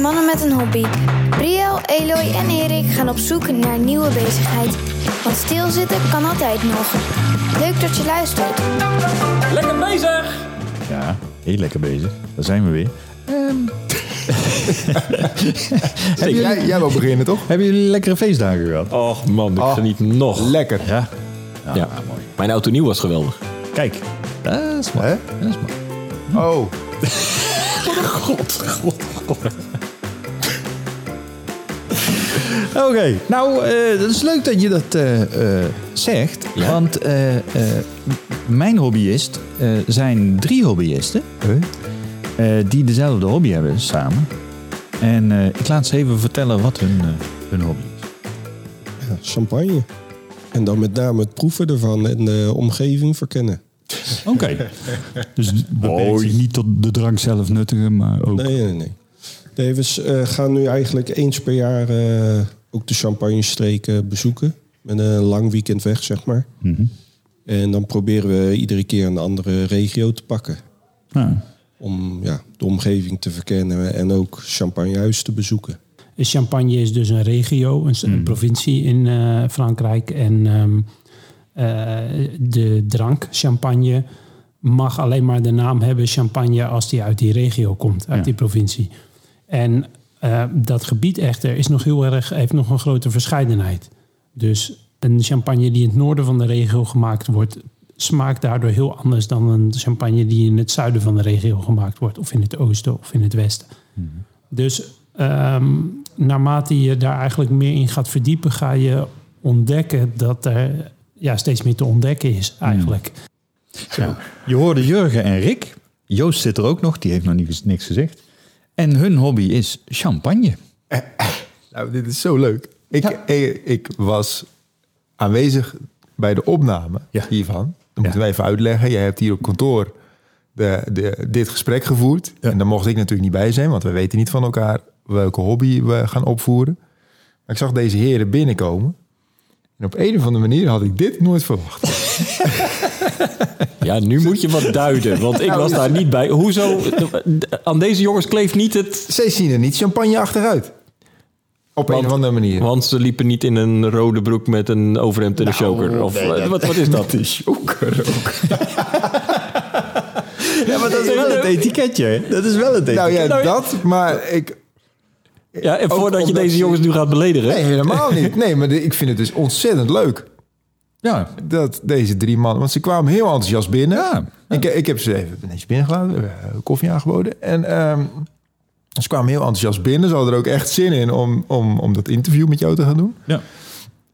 Mannen met een Hobby. Briel, Eloy en Erik gaan op zoek naar nieuwe bezigheid. Want stilzitten kan altijd nog. Leuk dat je luistert. Lekker bezig! Ja, heel lekker bezig. Daar zijn we weer. Hey, jij, jij wil beginnen, toch? Hebben jullie lekkere feestdagen gehad? Och man, ik Oh. geniet nog. Lekker. Ja. Ja. Mijn auto nieuw was geweldig. Kijk, dat is mooi. Dat is mooi. Oh, God, god, god. Oké, nou, eh dat is leuk dat je dat eh, eh, zegt. Ja? Want eh, eh, mijn hobbyist eh, zijn drie hobbyisten eh, die dezelfde hobby hebben samen. En eh, ik laat ze even vertellen wat hun, eh, hun hobby is. Ja, champagne. En dan met name het proeven ervan en de omgeving verkennen. Oké. dus zich niet tot de drank zelf nuttigen, maar ook... Nee, nee, nee. nee we eh, gaan nu eigenlijk eens per jaar eh, ook de champagne-streken bezoeken. Met een lang weekend weg, zeg maar. Mhm. En dan proberen we iedere keer een andere regio te pakken. Nou, Om ja, de omgeving te verkennen en ook champagnehuis te bezoeken. Champagne is dus een regio, een, een provincie in eh, Frankrijk. En ehm, eh, de drank champagne mag alleen maar de naam hebben champagne als die uit die regio komt, uit Ja. die provincie. En eh, dat gebied echter is nog heel erg, heeft nog een grote verscheidenheid. Dus een champagne die in het noorden van de regio gemaakt wordt, smaakt daardoor heel anders dan een champagne die in het zuiden van de regio gemaakt wordt, of in het oosten of in het westen. Dus ehm, naarmate je daar eigenlijk meer in gaat verdiepen, ga je ontdekken dat er ja, steeds meer te ontdekken is eigenlijk. Ja. Je hoorde Jurgen en Rick. Joost zit er ook nog, die heeft nog niet, niks gezegd. En hun hobby is champagne. nou, dit is zo leuk. Ik, ik, ik was aanwezig bij de opname Ja. hiervan. Dan moeten wij even uitleggen. Jij hebt hier op kantoor de, de, dit gesprek gevoerd. En daar mocht ik natuurlijk niet bij zijn, want we weten niet van elkaar welke hobby we gaan opvoeren. Maar ik zag deze heren binnenkomen. En op een of andere manier had ik dit nooit verwacht. Ja, nu moet je wat duiden, want ik was daar niet bij. Hoezo? Aan deze jongens kleeft niet het... Zij zien er niet champagne achteruit. Op een of andere manier. Want ze liepen niet in een rode broek met een overhemd en een choker. Of eh, wat, wat is dat? Joker ook. Ja, maar dat is wel het etiketje. Dat is wel het etiketje. Nou ja, Nou dat. Maar ik, Ja, en voordat je deze ze- jongens nu gaat beledigen. Nee, helemaal niet. Nee, maar ik vind het dus ontzettend leuk Ja, dat deze drie mannen... Want ze kwamen heel enthousiast binnen. Ja. Ik, ik heb ze even netjes binnengelaten, hebben koffie aangeboden. En ehm, ze kwamen heel enthousiast binnen. Ze hadden er ook echt zin in om, om, om dat interview met jou te gaan doen. ja.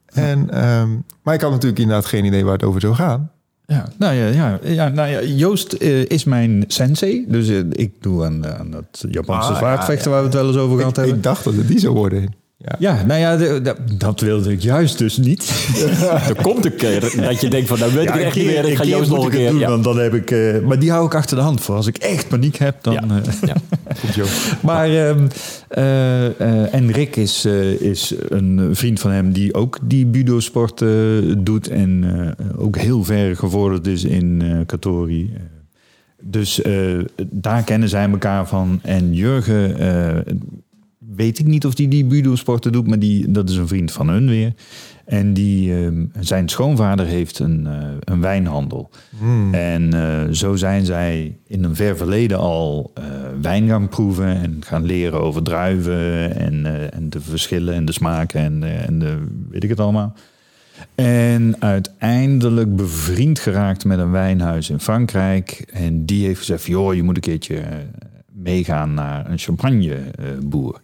En, ehm, maar ik had natuurlijk inderdaad geen idee waar het over zou gaan. Ja, nou ja, ja, ja, nou ja Joost eh, is mijn sensei. Dus eh, ik doe aan, aan dat Japanse Ah, zwaardvechten ja, waar we het wel eens over gehad Ik, hebben. ik dacht dat het die zou worden. Ja. ja, nou ja, de- de- dat wilde ik juist dus niet. Er komt een keer dat je denkt van, nou weet ik echt niet keer- meer. Ik ga Joost nog een keer. doen, Ja. want dan heb ik, eh, maar die hou ik achter de hand voor. Als ik echt paniek heb, dan... Ja. eh, Ja. Komt zo. Maar ehm, eh, eh, en Rick is, eh, is een vriend van hem die ook die budo-sport eh, doet en eh, ook heel ver gevorderd is in eh Katori. Dus eh, daar kennen zij elkaar van. En Jurgen, eh, weet ik niet of die die budo-sporten doet, maar die, dat is een vriend van hun weer. En die, ehm, zijn schoonvader heeft een, eh, een wijnhandel. En eh, zo zijn zij in een ver verleden al eh, wijn gaan proeven en gaan leren over druiven en, en de verschillen en de smaken en, en de weet ik het allemaal. En uiteindelijk bevriend geraakt met een wijnhuis in Frankrijk. En die heeft gezegd: joh, je moet een keertje meegaan naar een champagneboer.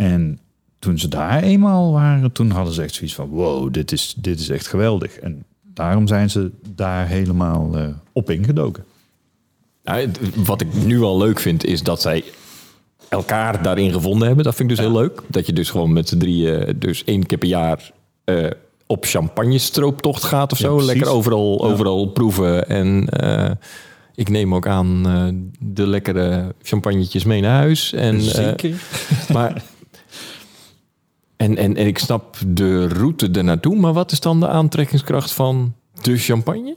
En toen ze daar eenmaal waren, toen hadden ze echt zoiets van: wow, dit is, dit is echt geweldig. En daarom zijn ze daar helemaal eh, op ingedoken. Nou, wat ik nu al leuk vind, is dat zij elkaar daarin gevonden hebben. Dat vind ik dus heel leuk. Dat je dus gewoon met z'n drieën, dus één keer per jaar eh, op champagne-strooptocht gaat of zo. Lekker overal, overal proeven. En eh, ik neem ook aan de lekkere champagnetjes mee naar huis. En, Zeker. maar, en, en, en ik snap de route ernaartoe. Maar wat is dan de aantrekkingskracht van de champagne?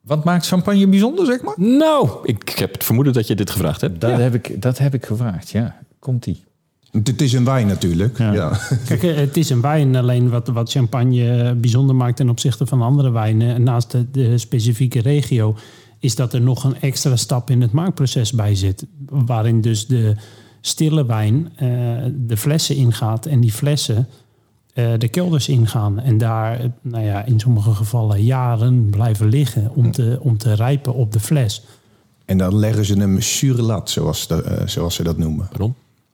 Wat maakt champagne bijzonder, zeg maar? Nou, ik heb het vermoeden dat je dit gevraagd hebt. Dat, heb, ik, dat heb ik gevraagd, ja. Komt-ie. Het, het is een wijn natuurlijk. Ja. Ja. Kijk, eh, het is een wijn, alleen wat, wat champagne eh, bijzonder maakt ten opzichte van andere wijnen, naast de, de specifieke regio, is dat er nog een extra stap in het maakproces bij zit. Waarin dus de stille wijn eh, de flessen ingaat en die flessen eh, de kelders ingaan. En daar, eh, nou ja, in sommige gevallen jaren blijven liggen om te, om te rijpen op de fles. En dan leggen ze hem sur lat, zoals, de, eh, zoals ze dat noemen.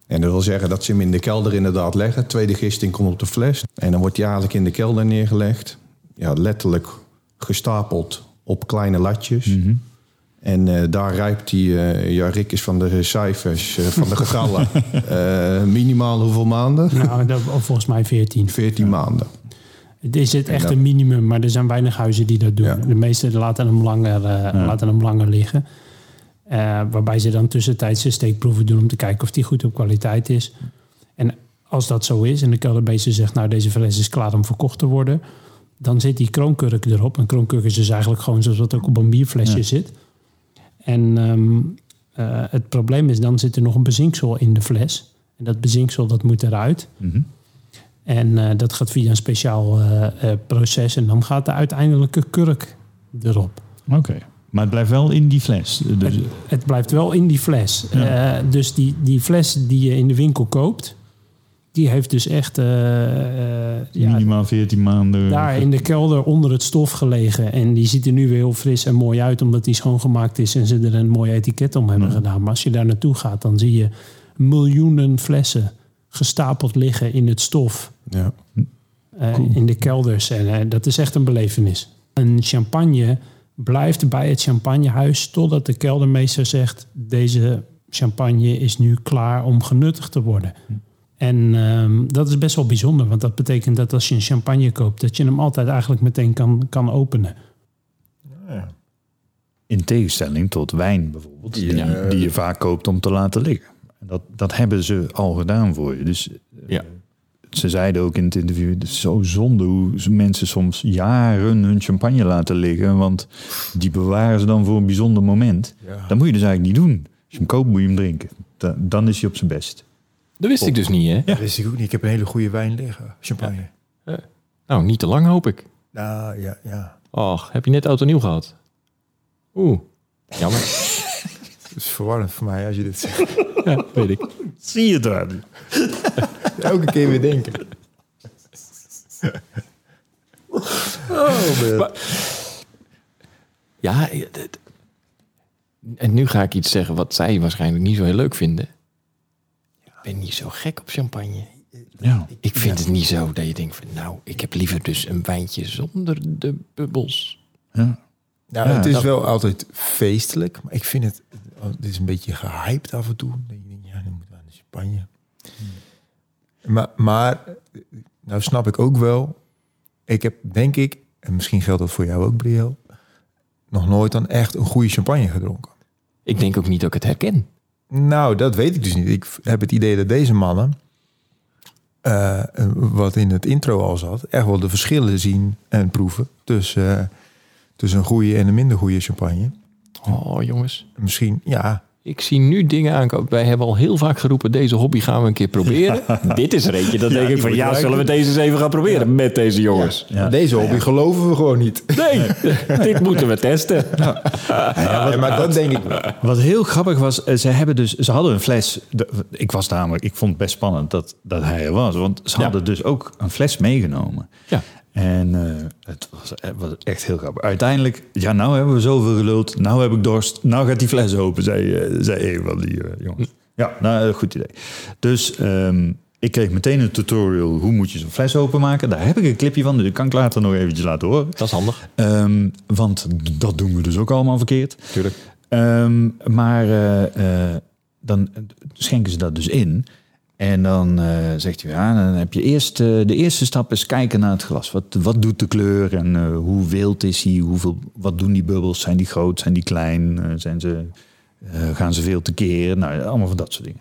En dat wil zeggen dat ze hem in de kelder inderdaad leggen. Tweede gisting komt op de fles. En dan wordt hij eigenlijk in de kelder neergelegd. Ja, letterlijk gestapeld op kleine latjes. En eh, daar rijpt hij, eh, ja, Rick is van de cijfers, eh, van de getallen. Minimaal hoeveel maanden? Nou, dat, volgens mij 14. 14 maanden. Het is het echt dat- een minimum, maar er zijn weinig huizen die dat doen. Ja. De meeste laten hem langer, laten hem langer liggen. Waarbij ze dan tussentijds steekproeven doen om te kijken of die goed op kwaliteit is. En als dat zo is en de kelderbeester zegt, nou deze fles is klaar om verkocht te worden, dan zit die kroonkurk erop. En kroonkurk is dus eigenlijk gewoon zoals dat ook op een bierflesje zit. En ehm, eh, het probleem is, dan zit er nog een bezinksel in de fles. En dat bezinksel dat moet eruit. En eh, dat gaat via een speciaal eh, proces. En dan gaat de uiteindelijke kurk erop. Oké. Maar het blijft wel in die fles. Dus, Het blijft wel in die fles. Dus die, die fles die je in de winkel koopt, die heeft dus echt eh, eh, minimaal 14 maanden. daar in de kelder onder het stof gelegen. En die ziet er nu weer heel fris en mooi uit, omdat die schoongemaakt is en ze er een mooi etiket om hebben gedaan. Maar als je daar naartoe gaat, dan zie je miljoenen flessen gestapeld liggen in het stof. Ja. eh, in de kelders. En dat is echt een belevenis. Een champagne blijft bij het champagnehuis totdat de keldermeester zegt: deze champagne is nu klaar om genuttigd te worden. En ehm, dat is best wel bijzonder, want dat betekent dat als je een champagne koopt, dat je hem altijd eigenlijk meteen kan, kan openen. In tegenstelling tot wijn bijvoorbeeld, die, die je vaak koopt om te laten liggen. Dat, dat hebben ze al gedaan voor je. Dus Ja. ze zeiden ook in het interview, het is zo zonde hoe mensen soms jaren hun champagne laten liggen, want die bewaren ze dan voor een bijzonder moment. Dat moet je dus eigenlijk niet doen. Als je hem koopt, moet je hem drinken. Da- dan is hij op zijn best. Dat wist ik dus niet, hè? Dat wist ik ook niet. Ik heb een hele goede wijn liggen. Champagne. Nou, niet te lang hoop ik. Nou, ja, ja. Och, heb je net auto nieuw gehad? Oeh, jammer. Het is verwarrend voor mij als je dit zegt. ja, weet ik. Zie je daar? Elke keer weer denken. Ja, het- en nu ga ik iets zeggen wat zij waarschijnlijk niet zo heel leuk vinden. Ik ben niet zo gek op champagne. Ja. Ik vind het niet zo dat je denkt van, nou, ik heb liever dus een wijntje zonder de bubbels. ja. Nou, Ja, het is dat- wel altijd feestelijk. Maar ik vind het... Het is een beetje gehyped af en toe. Dan denk je, ja, dan moet aan de champagne. Maar, maar, nou snap ik ook wel... Ik heb, denk ik... En misschien geldt dat voor jou ook, Briel... Nog nooit dan echt een goede champagne gedronken. Ik denk ook niet dat ik het herken. Nou, dat weet ik dus niet. Ik heb het idee dat deze mannen, eh, wat in het intro al zat, echt wel de verschillen zien en proeven tussen, eh, tussen een goede en een minder goede champagne. Oh, jongens. Misschien, ja, Ik zie nu dingen aankomen. Wij hebben al heel vaak geroepen, deze hobby gaan we een keer proberen. Dit is er eentje. Dan denk ik van, ja, zullen we deze eens even gaan proberen met deze jongens? Ja. deze hobby geloven we gewoon niet. Nee, dit moeten we testen. Ja, maar dat denk ik wel. Wat heel grappig was, eh, ze hebben dus, ze hadden een fles. ik was namelijk, ik vond het best spannend dat, dat hij er was, want ze Ja. hadden dus ook een fles meegenomen. Ja. En eh, het was, het was echt heel grappig. Uiteindelijk, ja, nou hebben we zoveel geluld. Nou heb ik dorst. Nou gaat die fles open, zei, eh, zei een van die eh, jongens. Ja, nou, goed idee. Dus ehm, ik kreeg meteen een tutorial. Hoe moet je zo'n fles openmaken? Daar heb ik een clipje van, dus ik kan ik later nog eventjes laten horen. Dat is handig. Ehm, want dat doen we dus ook allemaal verkeerd. Tuurlijk. Ehm, maar dan schenken ze dat dus in. En dan eh, zegt hij, ja, dan heb je eerst... eh, de eerste stap is kijken naar het glas. Wat, wat doet de kleur en eh, hoe wild is hij? Hoeveel, wat doen die bubbels? Zijn die groot? Zijn die klein? Zijn ze, gaan ze veel tekeer? Nou, allemaal van dat soort dingen.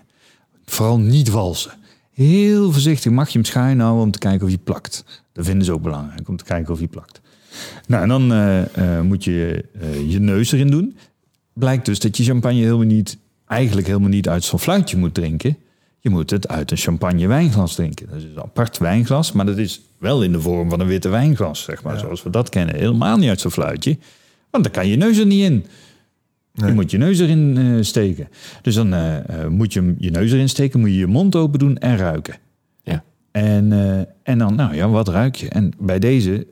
Vooral niet walsen. Heel voorzichtig mag je hem schuin houden om te kijken of hij plakt. Dat vinden ze ook belangrijk, om te kijken of hij plakt. Nou, en dan moet je je neus erin doen. Blijkt dus dat je champagne helemaal niet, eigenlijk helemaal niet uit zo'n fluitje moet drinken. Je moet het uit een champagne wijnglas drinken. Dat is een apart wijnglas, maar dat is wel in de vorm van een witte wijnglas, zeg maar, zoals we dat kennen. Helemaal niet uit zo'n fluitje, want dan kan je neus er niet in. Je moet je neus erin eh, steken. Dus dan eh, eh, moet je je neus erin steken, moet je je mond open doen en ruiken. Ja. En, en dan, nou ja, wat ruik je? En bij deze,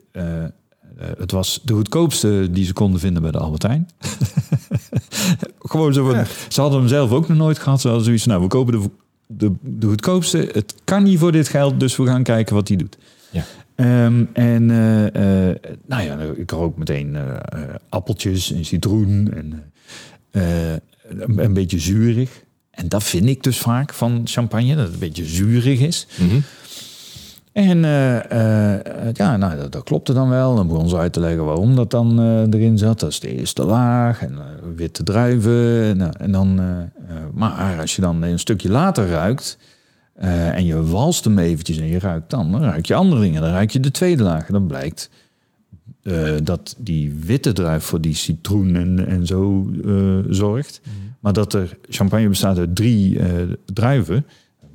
het was de goedkoopste die ze konden vinden bij de Albertijn. Gewoon zo van, ze hadden hem zelf ook nog nooit gehad. Ze hadden zoiets nou, we kopen de, de, de goedkoopste. Het kan niet voor dit geld, dus we gaan kijken wat hij doet. Ja. Ehm, en eh, eh, nou ja, ik rook meteen eh, appeltjes en citroen en een, een beetje zuurig. En dat vind ik dus vaak van champagne, dat het een beetje zuurig is. Mhm. En eh, eh, ja, nou, dat, dat klopte dan wel. Dan begon ze uit te leggen waarom dat dan eh, erin zat. Dat is de eerste laag en witte druiven. Nou, en dan, eh, eh, maar als je dan een stukje later ruikt en je walst hem eventjes en je ruikt dan, dan ruik je andere dingen. Dan ruik je de tweede laag. En dan blijkt dat die witte druif voor die citroen en, en zo zorgt. Maar dat er champagne bestaat uit drie druiven.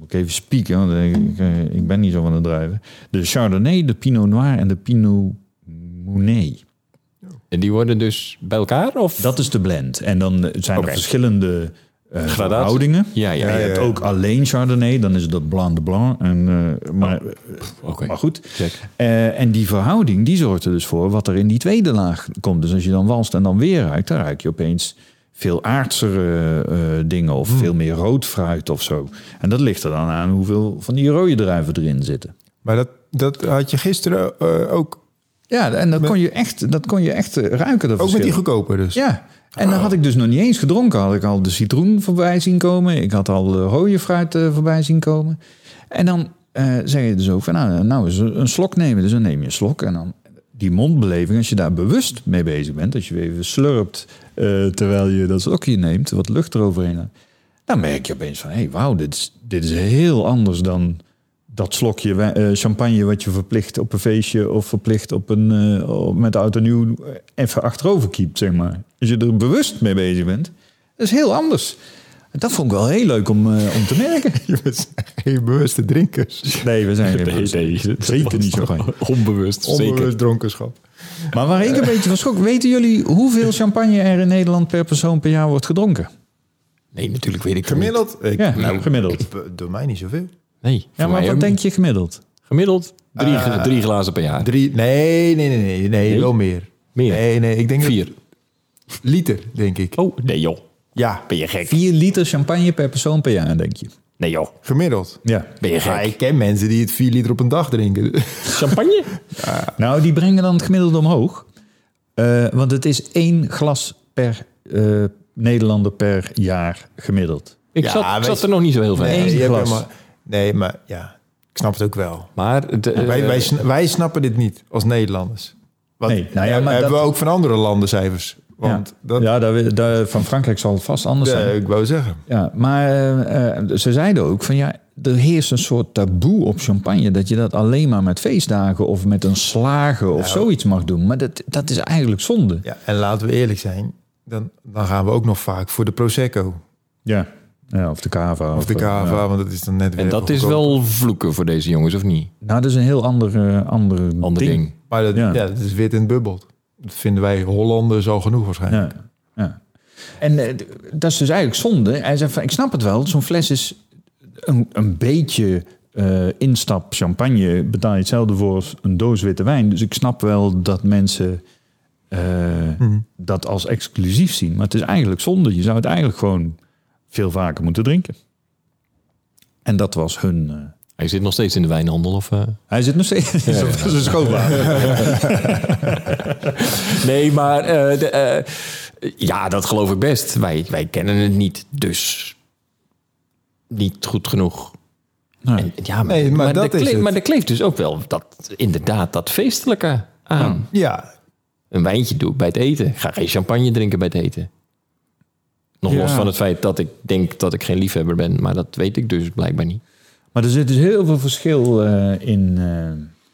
Dan moet ik even spieken, want ik, eh, ik ben niet zo van de druiven. De Chardonnay, de Pinot Noir en de Pinot Meunier. En die worden dus bij elkaar? Of? Dat is de blend. En dan eh, zijn er verschillende eh Ja, verhoudingen. ja, Ja, ja. je hebt ook alleen Chardonnay, dan is het dat Blanc de Blanc. En, eh, maar, Oké. maar goed. Check. Eh, en die verhouding, die zorgt er dus voor wat er in die tweede laag komt. Dus als je dan walst en dan weer ruikt, dan ruik je opeens veel aardsere eh, dingen of veel meer rood fruit of zo. En dat ligt er dan aan hoeveel van die rode druiven erin zitten. Maar dat, dat had je gisteren eh, ook. Ja, en dat kon je echt, dat kon je echt eh, ruiken. dat Ook met die verschil. goedkope dus. Ja, en dan had ik dus nog niet eens gedronken. Had ik al de citroen voorbij zien komen. Ik had al de rode fruit voorbij zien komen. En dan eh zeg je dus ook van, nou, nou eens een slok nemen. Dus dan neem je een slok en dan die mondbeleving, als je daar bewust mee bezig bent, als je weer even slurpt eh, terwijl je dat slokje neemt, wat lucht eroverheen, dan- merk je opeens van, hey, wauw, dit is, dit is heel anders dan dat slokje eh, champagne wat je verplicht op een feestje of verplicht op een, eh, met oud en nieuw even achterover kiept, zeg maar. Als je er bewust mee bezig bent, dat is heel anders. Dat vond ik wel heel leuk om, eh, om te merken. Je bent geen bewuste drinkers. Nee, we zijn geen Nee. Zeker niet zo fijn. Onbewust, zeker. Onbewust dronkenschap. Maar waar ik een beetje van schrok, weten jullie hoeveel champagne er in Nederland per persoon per jaar wordt gedronken? Nee, natuurlijk weet ik het niet. Gemiddeld? Ik, Ja, nou, gemiddeld. Door mij niet zoveel. Nee, Ja, maar wat denk niet. je gemiddeld? Gemiddeld drie, drie glazen per jaar. Drie, nee, nee, nee, nee, nee, wel meer. Meer? Nee, nee, ik denk dat- Vier. liter, denk ik. Oh, nee joh. Ja, Ben je gek? 4 liter champagne per persoon per jaar, denk je? Nee joh. gemiddeld. Ja. Ben je Ja, gek? ik ken mensen die het 4 liter op een dag drinken. Champagne? Nou, die brengen dan het gemiddelde omhoog. Eh, want het is één glas per eh, Nederlander per jaar gemiddeld. Ik Ja, zat, ik zat er nog niet zo heel ver. Nee. in. Eén je hebt glas. helemaal- nee, maar ja, ik snap het ook wel. Maar de, wij, wij, sna- wij snappen dit niet als Nederlanders. Want Nee, nou ja, eh, maar hebben dat- we ook van andere landen cijfers. Want ja, dat, ja daar, daar- van Frankrijk zal het vast anders ja, zijn. ik wou zeggen. Ja, maar eh, eh, ze zeiden ook van ja, er heerst een soort taboe op champagne. Dat je dat alleen maar met feestdagen of met een slagen of zoiets mag doen. Maar dat, dat is eigenlijk zonde. Ja, en laten we eerlijk zijn, dan, dan gaan we ook nog vaak voor de Prosecco. Ja, ja of de cava. Of de eh, cava, ja. want dat is dan net weer en dat is wel vloeken voor deze jongens, of niet? Nou, dat is een heel ander, eh, ander, Ander ding. Maar dat, Ja. ja. dat is wit en bubbelt. Dat vinden wij Hollanders al genoeg waarschijnlijk. Ja, ja. En eh, dat is dus eigenlijk zonde. Hij zei van, ik snap het wel, zo'n fles is een, een beetje eh, instap champagne. Betaal je hetzelfde voor als een doos witte wijn. Dus ik snap wel dat mensen eh, Mhm. dat als exclusief zien. Maar het is eigenlijk zonde. Je zou het eigenlijk gewoon veel vaker moeten drinken. En dat was hun... Hij zit nog steeds in de wijnhandel, of... eh? hij zit nog steeds in zijn- zijn schoonvader. Nee, maar eh, de, eh, ja, dat geloof ik best. Wij, wij kennen het niet, dus niet goed genoeg. Nee. En, ja, maar, Nee, maar maar, dat er is het. maar er kleeft dus ook wel dat, inderdaad dat feestelijke aan. Ja, Een wijntje doe ik bij het eten. Ik ga geen champagne drinken bij het eten. Nog Ja. los van het feit dat ik denk dat ik geen liefhebber ben. Maar dat weet ik dus blijkbaar niet. Maar er zit dus heel veel verschil eh, in, eh,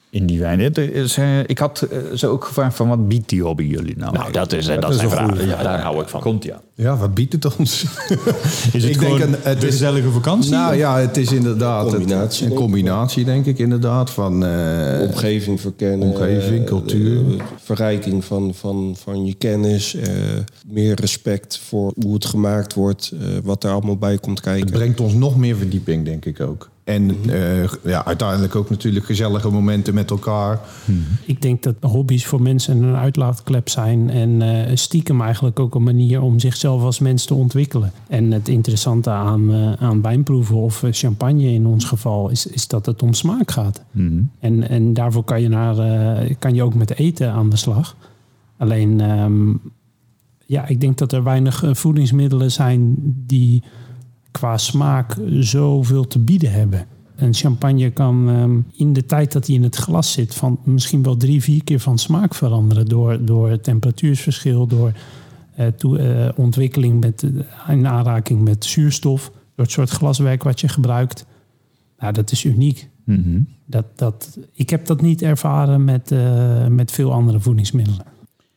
in die wijn. Het is, eh, ik had ze ook gevraagd van wat biedt die hobby jullie nou? Nou, dat is, dat is een vragen. Ja, vraag. daar hou ik van. Komt ja. Ja, wat biedt het ons? Is het Ik gewoon denk een- het is- gezellige vakantie? nou ja, het is inderdaad het- Combinatie, een combinatie, denk ik, inderdaad. Van, eh, omgeving verkennen. omgeving, cultuur. verrijking van, van, van je kennis. eh, meer respect voor hoe het gemaakt wordt. eh, wat er allemaal bij komt het kijken. brengt ons nog meer verdieping, denk ik ook. En Mhm. eh, ja, uiteindelijk ook natuurlijk gezellige momenten met elkaar. Ik denk dat hobby's voor mensen een uitlaatklep zijn. En eh, stiekem eigenlijk ook een manier om zichzelf als mens te ontwikkelen. En het interessante aan, eh, aan wijnproeven of champagne in ons geval is, is dat het om smaak gaat. Mhm. En, en daarvoor kan je, naar, eh, kan je ook met eten aan de slag. Alleen, ehm, ja, ik denk dat er weinig voedingsmiddelen zijn die qua smaak zoveel te bieden hebben. Een champagne kan ehm, in de tijd dat hij in het glas zit, van misschien wel drie, vier keer van smaak veranderen. Door, door het temperatuursverschil, door eh, toe- eh, ontwikkeling met, in aanraking met zuurstof, door het soort glaswerk wat je gebruikt. Nou, dat is uniek. Mhm. Dat, dat, ik heb dat niet ervaren met, eh, met veel andere voedingsmiddelen.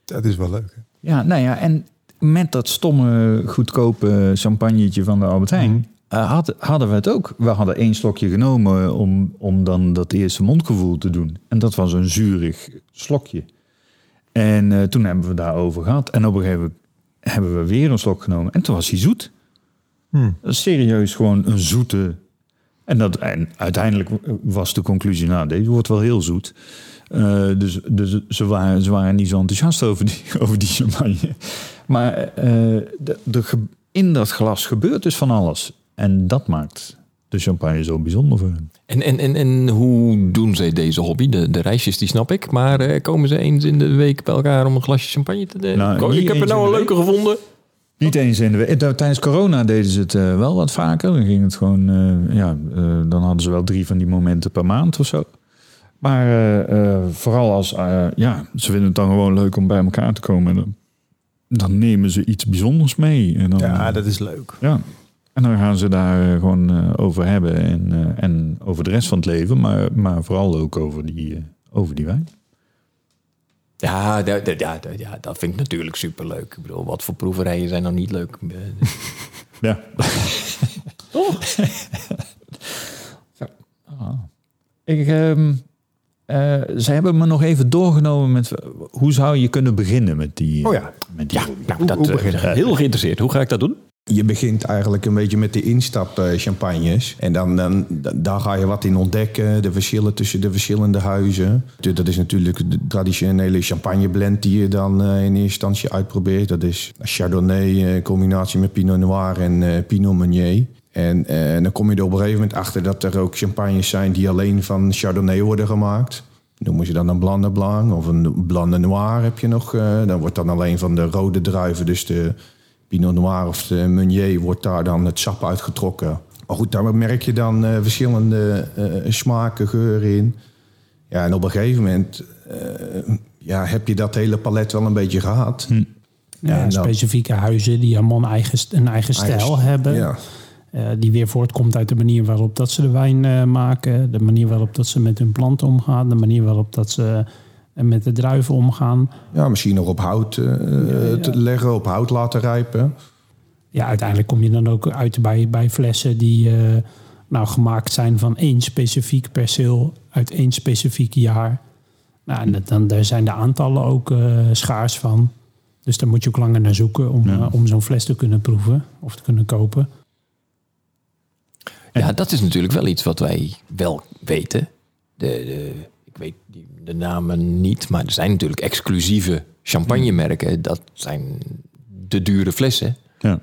Dat is wel leuk. hè? Ja, nou ja, en met dat stomme, goedkope champagnetje van de Albert Heijn... eh, had- hadden we het ook. We hadden één slokje genomen om, om dan dat eerste mondgevoel te doen. En dat was een zuurig slokje. En eh, toen hebben we daarover gehad. En op een gegeven moment hebben we weer een slok genomen. En toen was hij zoet. Hmm. Serieus gewoon een zoete... En, dat, en uiteindelijk was de conclusie, nou, deze wordt wel heel zoet. Eh, dus dus ze, waren, ze waren niet zo enthousiast over die, over die champagne. Maar eh, de, de, in dat glas gebeurt dus van alles. En dat maakt de champagne zo bijzonder voor hen. En, en, en, en hoe doen zij deze hobby? De, de reisjes, die snap ik. Maar eh, komen ze eens in de week bij elkaar om een glasje champagne te drinken? Nou, ik heb er nou een leuke gevonden. Niet eens in de week. Eh, Tijdens corona deden ze het eh, wel wat vaker. Dan ging het gewoon, ja, dan hadden ze wel drie van die momenten per maand of zo. Maar vooral als, ja, ze vinden het dan gewoon leuk om bij elkaar te komen. Dan, nemen ze iets bijzonders mee. En dan, Ja, dat is leuk. Ja. En dan gaan ze daar eh, gewoon eh, over hebben en, eh, en over de rest van het leven, maar, maar vooral ook over die, eh, over die wijn. Ja, ja, da- ja, dat vind ik natuurlijk superleuk. Ik bedoel, wat voor proeverijen zijn nou niet leuk? Eh, Ja. Ah. Ik, ehm, eh, ze hebben me nog even doorgenomen met hoe zou je kunnen beginnen met die. Oh ja. met die Ja, nou, dat hoe eh, heel geïnteresseerd. Hoe ga ik dat doen? Je begint eigenlijk een beetje met de instap eh, champagnes. En dan, dan, dan, daar ga je wat in ontdekken. De verschillen tussen de verschillende huizen. Dus Dat is natuurlijk de traditionele champagneblend die je dan in eerste instantie uitprobeert. Dat is Chardonnay eh, in combinatie met Pinot Noir en eh, Pinot Meunier. En eh, dan kom je er op een gegeven moment achter dat er ook champagnes zijn die alleen van Chardonnay worden gemaakt. Noemen ze dan een Blanc de Blanc of een Blanc de Noir heb je nog. eh, dan wordt dan alleen van de rode druiven, dus de Pinot Noir of de Meunier, wordt daar dan het sap uitgetrokken. Maar goed, daar merk je dan eh, verschillende eh, smaken, geuren in. Ja, en op een gegeven moment ja, heb je dat hele palet wel een beetje gehad. Ja, Ja, specifieke huizen die allemaal een eigen, een eigen stijl Eigen- hebben. Ja. Eh, die weer voortkomt uit de manier waarop dat ze de wijn eh, maken. De manier waarop dat ze met hun planten omgaan. De manier waarop dat ze eh, met de druiven omgaan. ja, misschien nog op hout te leggen, op hout laten rijpen. Ja, uiteindelijk kom je dan ook uit bij, bij flessen die nou, gemaakt zijn van één specifiek perceel uit één specifiek jaar. Nou, en dat- dan, daar zijn de aantallen ook schaars van. Dus daar moet je ook langer naar zoeken om, Ja. om zo'n fles te kunnen proeven of te kunnen kopen. Ja, dat is natuurlijk wel iets wat wij wel weten. De, de, ik weet die- de namen niet, maar er zijn natuurlijk exclusieve champagnemerken. Dat zijn de dure flessen. Ja.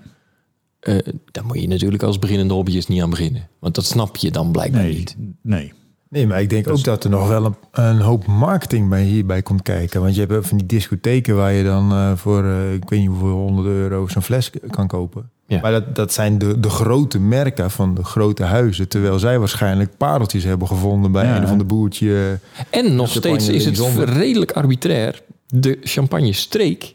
Eh, daar moet je natuurlijk als beginnende hobbyist niet aan beginnen. Want dat snap je dan blijkbaar Nee, niet. nee. Nee, maar ik denk ook dat er nog wel een, een hoop marketing bij hierbij komt kijken. Want je hebt van die discotheken waar je dan eh, voor, eh, ik weet niet hoeveel honderd euro zo'n fles kan kopen. Ja. Maar dat, dat zijn de, de grote merken van de grote huizen. Terwijl zij waarschijnlijk pareltjes hebben gevonden bij Ja. een of ander boertje. En nog steeds is het redelijk arbitrair. De champagne streek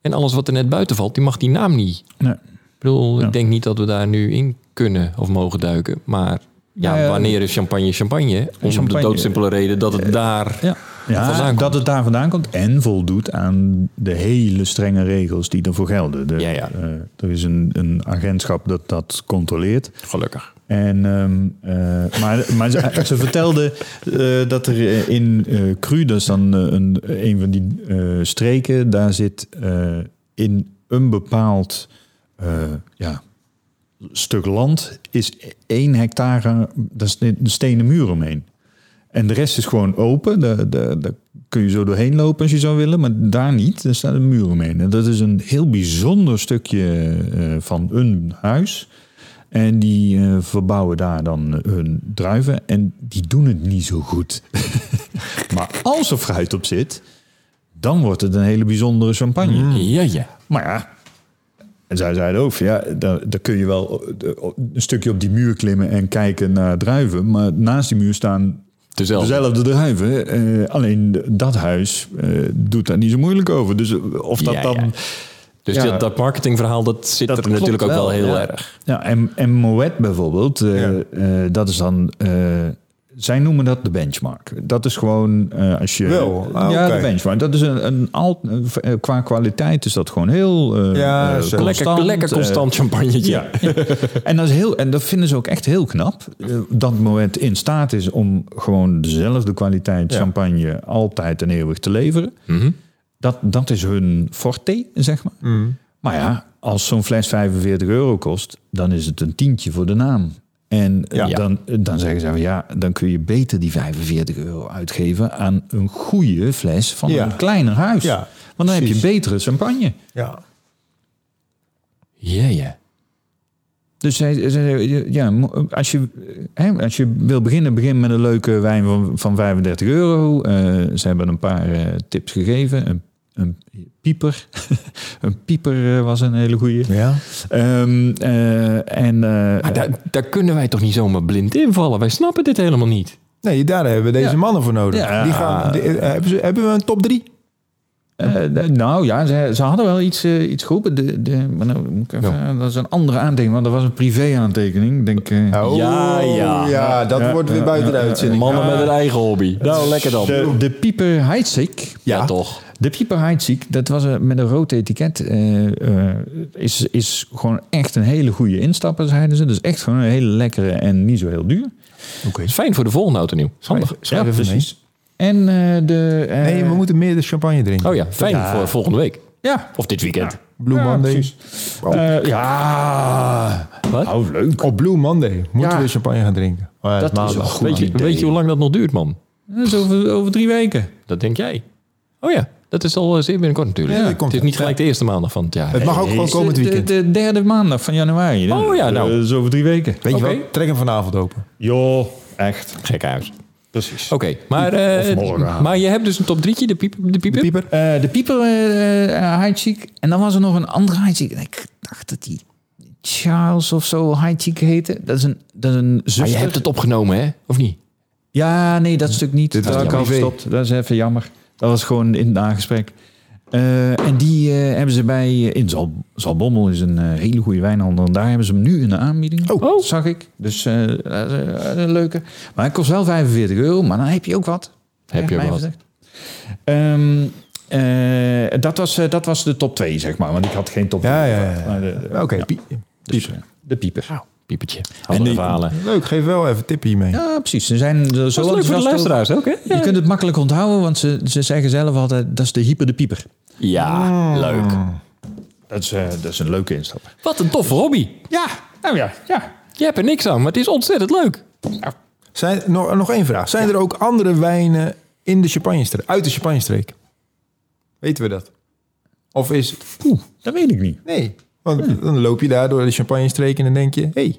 en alles wat er net buiten valt, die mag die naam niet. nee. Ik bedoel, Ja. ik denk niet dat we daar nu in kunnen of mogen duiken. Maar Ja, Ja, ja. wanneer is champagne champagne? Om Champagne- de doodsimpele reden dat het daar Ja, dat het daar vandaan komt en voldoet aan de hele strenge regels die ervoor gelden. De, Ja, ja. eh, er is een, een agentschap dat dat controleert. Gelukkig. En, ehm, eh, maar maar ze, ze vertelde eh, dat er in eh Cru, dat is dan een, een van die streken, daar zit in een bepaald ja, stuk land is één hectare, dat is de stenen muur omheen. En de rest is gewoon open. Daar, daar, daar kun je zo doorheen lopen als je zou willen, maar daar niet. Er staat een muur omheen. En dat is een heel bijzonder stukje eh, van een huis. En die eh, verbouwen daar dan hun druiven. En die doen het niet zo goed. maar als er fruit op zit, dan wordt het een hele bijzondere champagne. Ja, ja. Maar ja, en zij zeiden ook, ja, daar, daar kun je wel eh, een stukje op die muur klimmen en kijken naar druiven. Maar naast die muur staan Dezelfde. dezelfde druiven. eh, alleen dat huis eh, doet daar niet zo moeilijk over. Dus eh, of dat Ja, dan... ja. Dus Ja. dat, dat marketingverhaal, dat zit Dat er natuurlijk ook wel heel erg. Ja, en, en Moet bijvoorbeeld, dat is dan... zij noemen dat de benchmark. Dat is gewoon eh, als je... Wel? Ah, ja, oké. de benchmark. Dat is een, een alt, eh, qua kwaliteit is dat gewoon heel Ja, zo. Lekker, constant, lekker constant champagnetje. ja. en, dat is heel, en dat vinden ze ook echt heel knap. Dat Moet in staat is om gewoon dezelfde kwaliteit Ja. champagne altijd en eeuwig te leveren. Mhm. Dat, dat is hun forte, zeg maar. Mm. Maar ja, als zo'n fles 45 euro kost, dan is het een tientje voor de naam. En Ja. dan, dan zeggen ze van ja, dan kun je beter die 45 euro uitgeven aan een goede fles van Ja. een kleiner huis. Ja, Want dan heb je betere champagne. Ja. Ja, ja. Dus ja, mo- als je, hè, als je wil beginnen, begin met een leuke wijn van, van 35 euro. Eh, ze hebben een paar eh, tips gegeven. Een, een pieper. een pieper eh, was een hele goeie. Ja. Ehm, eh, en, eh, Maar daar, daar kunnen wij toch niet zomaar blind invallen? Wij snappen dit helemaal niet. Nee, daar hebben we deze Ja. mannen voor nodig. Ja. Die gaan, die- hebben, ze, hebben we een top drie? eh, de- nou ja, ze, ze hadden wel iets, eh, iets geroepen. De, de, maar nou, moet ik even, Dat is een andere aantekening, want dat was een privé-aantekening. Denk, eh, Oh, Ja, ja. ja, dat Ja, wordt weer ja, buiten de uitzending. Mannen met een eigen hobby. Nou, lekker dan. de, de Pieper Heidsieck. Ja, toch. De Pieper Heidsieck, dat was eh, met een rood etiket. eh, eh, is, is gewoon echt een hele goede instapper, zeiden ze. Dus echt gewoon een hele lekkere en niet zo heel duur. Oké. Is fijn voor de volgende auto nieuw. Handig. Schrijf even mee. En eh, de... Nee, we moeten meer de champagne drinken. Oh ja, fijn voor volgende week. Ja, Of dit weekend. Blue Ja, Monday. precies. Oh. Eh, ja. Wat? Nou, leuk. Op Blue Monday moeten Ja. we champagne gaan drinken. Oh, ja, Dat is een goed Weet je, idee. weet je hoe lang dat nog duurt, man? Dat is over, over drie weken. Dat denk jij. Oh ja, dat is al eh, zeer binnenkort natuurlijk. Ja, komt, het is niet ja. gelijk de eerste maandag van het jaar. Het mag ook gewoon Is komend weekend. De, de derde maandag van januari. Oh ja, nou. Eh, Dat is over drie weken. Weet je Oké. wat? Trek hem vanavond open. Joh, echt. Gek huis. Precies. Oké, maar, eh, Of morgenavond. maar je hebt dus een top drietje, de pieper. De pieper. De pieper. Eh, de pieper uh. En dan was er nog een andere Heidsieck. En Ik dacht dat die Charles of zo Heidsieck heette. Dat is een, dat is een Maar zuster. je hebt het opgenomen, hè? Of niet? Ja, nee, dat stuk niet. Dit al privé. gestopt. Dat is even jammer. Dat was gewoon in het nagesprek. Eh, en die eh, hebben ze bij, eh, in Zal, Zalbommel is een hele goede wijnhandel. En daar hebben ze hem nu in de aanbieding. Oh. Zag ik. Dus dat is, een leuke. Maar hij kost wel 45 euro. Maar dan heb je ook wat. Heb je Ja, wat. gezegd. Ehm, eh, dat, was, eh, dat was de top 2, zeg maar. Want ik had geen top Ja, 3. ja, ja. De- Oké, ja, pie- dus, de pieper. Piepertje. En Andere die- verhalen. leuk. Geef wel even tipje hiermee. Ja, precies. Ze zijn er zo Dat is leuk voor de luisteraars ook, hè? Je kunt het makkelijk onthouden, want ze, ze zeggen zelf altijd... dat is de hyper de pieper. Ja, leuk. Dat is, eh, dat is een leuke instapper. Wat een toffe hobby. Ja, nou ja, ja. Je hebt er niks aan, maar het is ontzettend leuk. Zijn, nog, nog één vraag. Zijn er ook andere wijnen in de champagnestreek, uit de champagnestreek? Weten we dat? Of is... Oeh, dat weet ik niet. Nee. Want dan loop je daar door de champagnestreek en dan denk je... Hé, hey,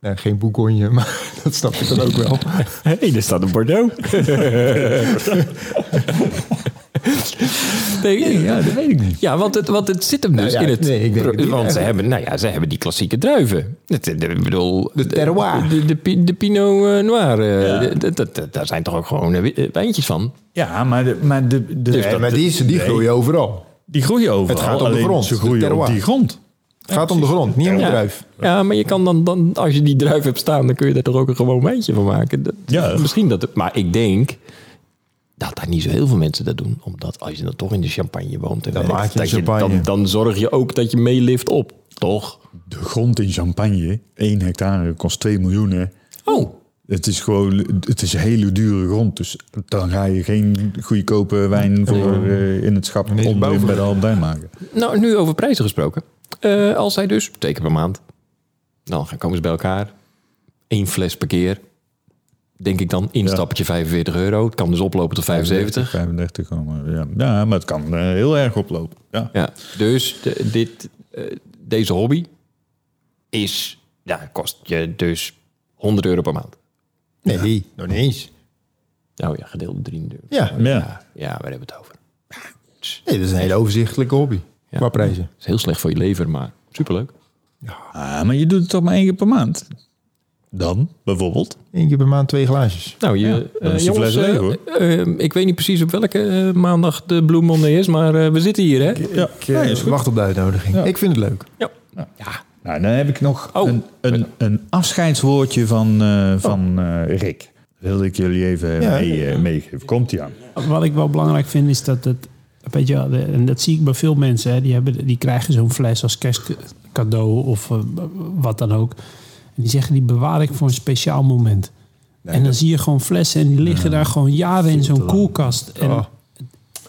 nou, geen Bourgogne, maar dat snap ik dan ook wel. Hé, hey, er staat een Bordeaux. nee, Ja, dat weet ik niet. Ja, want het, want het zit hem dus Nou ja, in het... nee, ik denk niet. want ze hebben, nou ja, ze hebben die klassieke druiven. Het, de- ik bedoel... De terroir. De, de, de Pinot eh, Noir. eh, de- de- daar zijn toch ook gewoon eh, wi- eh, wijntjes van? Ja, maar, de, maar de, Dus dat- maar die, die groeien overal. die groeien overal. Het gaat om de grond, Ze de groeien op die grond. Het gaat om de grond, niet om de Ja. druif. Ja, maar je kan dan, dan, als je die druif hebt staan, dan kun je er toch ook een gewoon wijntje van maken. Dat, Ja. Misschien dat het, maar ik denk dat daar niet zo heel veel mensen dat doen. Omdat als je dan toch in de champagne woont en Dan werkt, maak je dat champagne. dan, dan zorg je ook dat je meelift op, toch? De grond in Champagne, 1 hectare, kost 2 miljoen. Oh, Het is gewoon, het is hele dure grond. Dus dan ga je geen goedkope wijn voor eh, in het schap boven. bij de Albert maken. nou nu over prijzen gesproken. Eh, als zij dus, twee keer per maand, dan gaan komen ze bij elkaar. Eén fles per keer. Denk ik dan, instappetje 45 euro. Het kan dus oplopen tot 75. 35 komen, ja. ja, maar het kan eh, heel erg oplopen. Ja. Ja, dus de- dit, eh, deze hobby is, ja, kost je dus 100 euro per maand. Nee, nog niet eens. Nou ja, gedeeld door 300 euro. Ja, Ja. Ja, ja, waar hebben we het over? nee, dat is een hele overzichtelijke hobby. Ja. Qua prijzen. Het is heel slecht voor je lever, maar superleuk. Ah, maar je doet het toch maar één keer per maand? Dan, bijvoorbeeld. Eén keer per maand twee glaasjes. Nou, je, Ja, eh, dan is die jongens, fles leeg, eh, hoor. eh, ik weet niet precies op welke maandag de Blue Monday is, maar eh, we zitten hier, hè? Ja, Ik wacht op de uitnodiging. Ja. Ik vind het leuk. Ja. Nou, dan heb ik nog Oh. een, een, een afscheidswoordje van, eh, van eh, Rick. Wil ik jullie even Ja. mee, meegeven. Komt ie aan. Wat ik wel belangrijk vind is dat het, weet je, en dat zie ik bij veel mensen, hè, die, hebben, die krijgen zo'n fles als kerstcadeau of eh, wat dan ook. En die zeggen die bewaar ik voor een speciaal moment. en dan zie je gewoon flessen en die liggen daar gewoon jaren in zo'n koelkast. En Oh.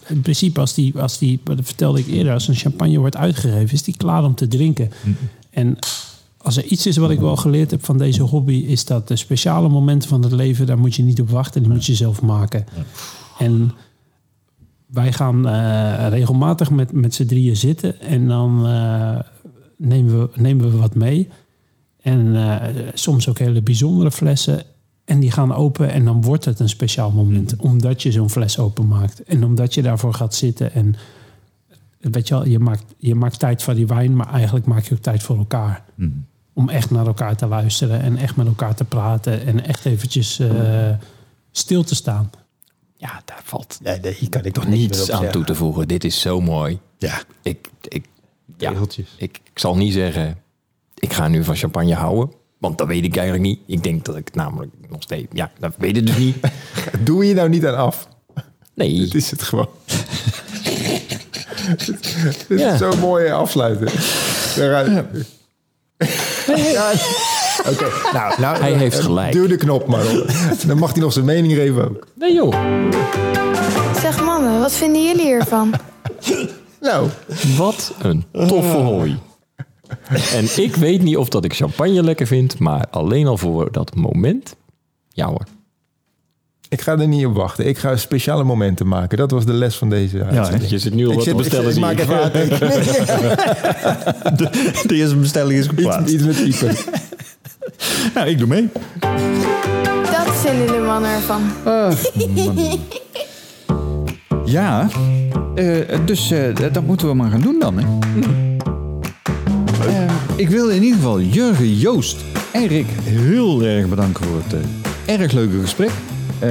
in principe, als die, als die, dat vertelde ik eerder, als een champagne wordt uitgegeven, is die klaar om te drinken. En als er iets is wat ik wel geleerd heb van deze hobby, is dat de speciale momenten van het leven, daar moet je niet op wachten, die moet je zelf maken. En wij gaan eh, regelmatig met, met z'n drieën zitten en dan eh, nemen, we, nemen we wat mee. En eh, soms ook hele bijzondere flessen. En die gaan open en dan wordt het een speciaal moment. Omdat je zo'n fles openmaakt. En omdat je daarvoor gaat zitten. En weet je wel, je maakt, je maakt tijd voor die wijn, maar eigenlijk maak je ook tijd voor elkaar. Om echt naar elkaar te luisteren en echt met elkaar te praten. En echt eventjes stil te staan. Ja, daar valt Nee, hier kan ik toch niets aan toe te voegen. Dit is zo mooi. Ja. Ik, ik, ja, Regeltjes. ik, ik zal niet zeggen, ik ga nu van champagne houden. Want dat weet ik eigenlijk niet. Ik denk dat ik namelijk nog steeds... Ja, dat weet ik dus niet. Doe je nou niet aan af. Nee. Dit is het gewoon. Dit Ja. is zo'n mooie afsluiten. Ja. Ja. Oké, nou, nou, Hij heeft eh, gelijk. Duw de knop maar op. Dan mag hij nog zijn mening geven ook. Nee joh. Zeg mannen, wat vinden jullie hiervan? Nou, Wat een toffe hobby. En ik weet niet of dat ik champagne lekker vind, maar alleen al voor dat moment. Ja hoor. ik ga er niet op wachten. Ik ga speciale momenten maken. Dat was de les van deze uitzending. Je zit nu al Ik wat te bestellen, ik maak even. De eerste bestelling is Iets, geplaatst. iets met typen. Nou, ik doe mee. Dat vinden de mannen ervan. Ja, eh, dus eh, dat moeten we maar gaan doen dan. Hè? Eh, ik wil in ieder geval Jurgen, Joost en Rick heel erg bedanken voor het eh, erg leuke gesprek. Eh,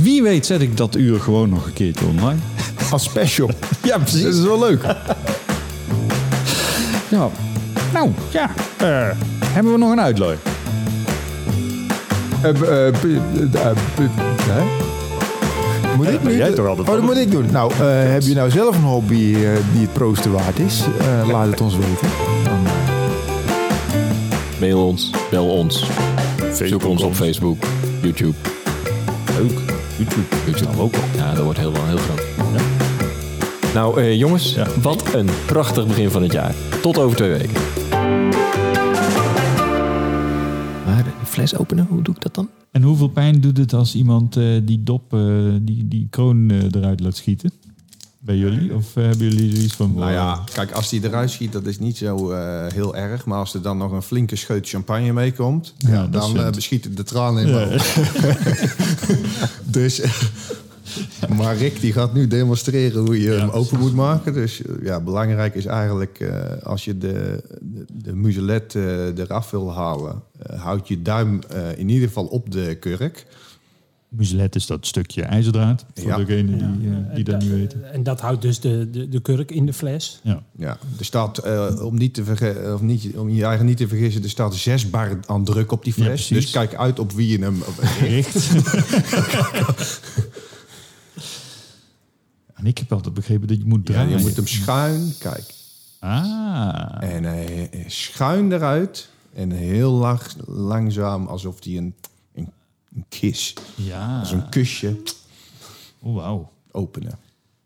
wie weet zet ik dat uur gewoon nog een keertje online. Als special. Ja, Dat is wel leuk. Ja. Nou, ja. eh, hebben we nog een uitlooi? Moet ik nu? jij toch altijd oh, dat moet ik doen. Nou, eh, heb je nou zelf een hobby eh, die het proosten waard is? Eh, laat het ons weten. Dan, Mail ons, bel ons. Zoek ons op Facebook, YouTube. Leuk. YouTube. YouTube ook al. Ja, dat wordt heel, wel heel groot. Nou eh, jongens, Ja. wat een prachtig begin van het jaar. Tot over twee weken. Fles openen, hoe doe ik dat dan? En hoeveel pijn doet het als iemand eh, die dop, eh, die, die kroon eh, eruit laat schieten? Bij jullie? Of hebben jullie zoiets van... Nou ja, kijk, als die eruit schiet, dat is niet zo eh, heel erg. Maar als er dan nog een flinke scheut champagne meekomt, Ja, ja, dan beschieten de tranen in mijn ogen. dus, maar Rick die gaat nu demonstreren hoe je hem open moet maken. Dus eh, ja, belangrijk is eigenlijk eh, als je de, de, de muselet eh, eraf wil halen, eh, houd je duim eh, in ieder geval op de kurk. Muselet is dat stukje ijzerdraad. Voor Ja. degene die, Ja. die dat niet weten. En dat houdt dus de, de, de kurk in de fles. Ja. Ja, er staat, eh, om, niet te verge- of niet, om je eigen niet te vergissen, er staat zes bar aan druk op die fles. dus kijk uit op wie je hem... Gericht. en ik heb altijd begrepen dat je moet Ja, draaien. je moet hem schuin, kijk. Ah. En hij schuin eruit. En heel lang, langzaam, alsof hij een, een, een kiss, Ja. als een kusje Oh, wauw. openen.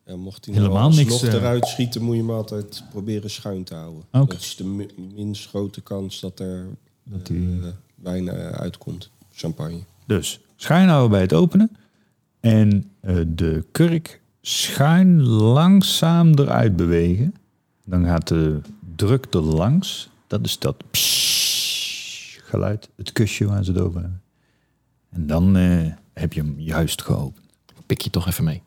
Ja, mocht hij Helemaal nou niks, alsnog eh. eruit schieten, moet je hem altijd proberen schuin te houden. Oké. Dat is de mi- minst grote kans dat er Dat eh, die- wijn eh, uitkomt. Champagne. Dus schuin houden bij het openen. En eh, de kurk schuin langzaam eruit bewegen. Dan gaat de druk er langs. Dat is dat geluid. Het kusje waar ze het over hebben. En dan eh, heb je hem juist geopend. Pik je toch even mee.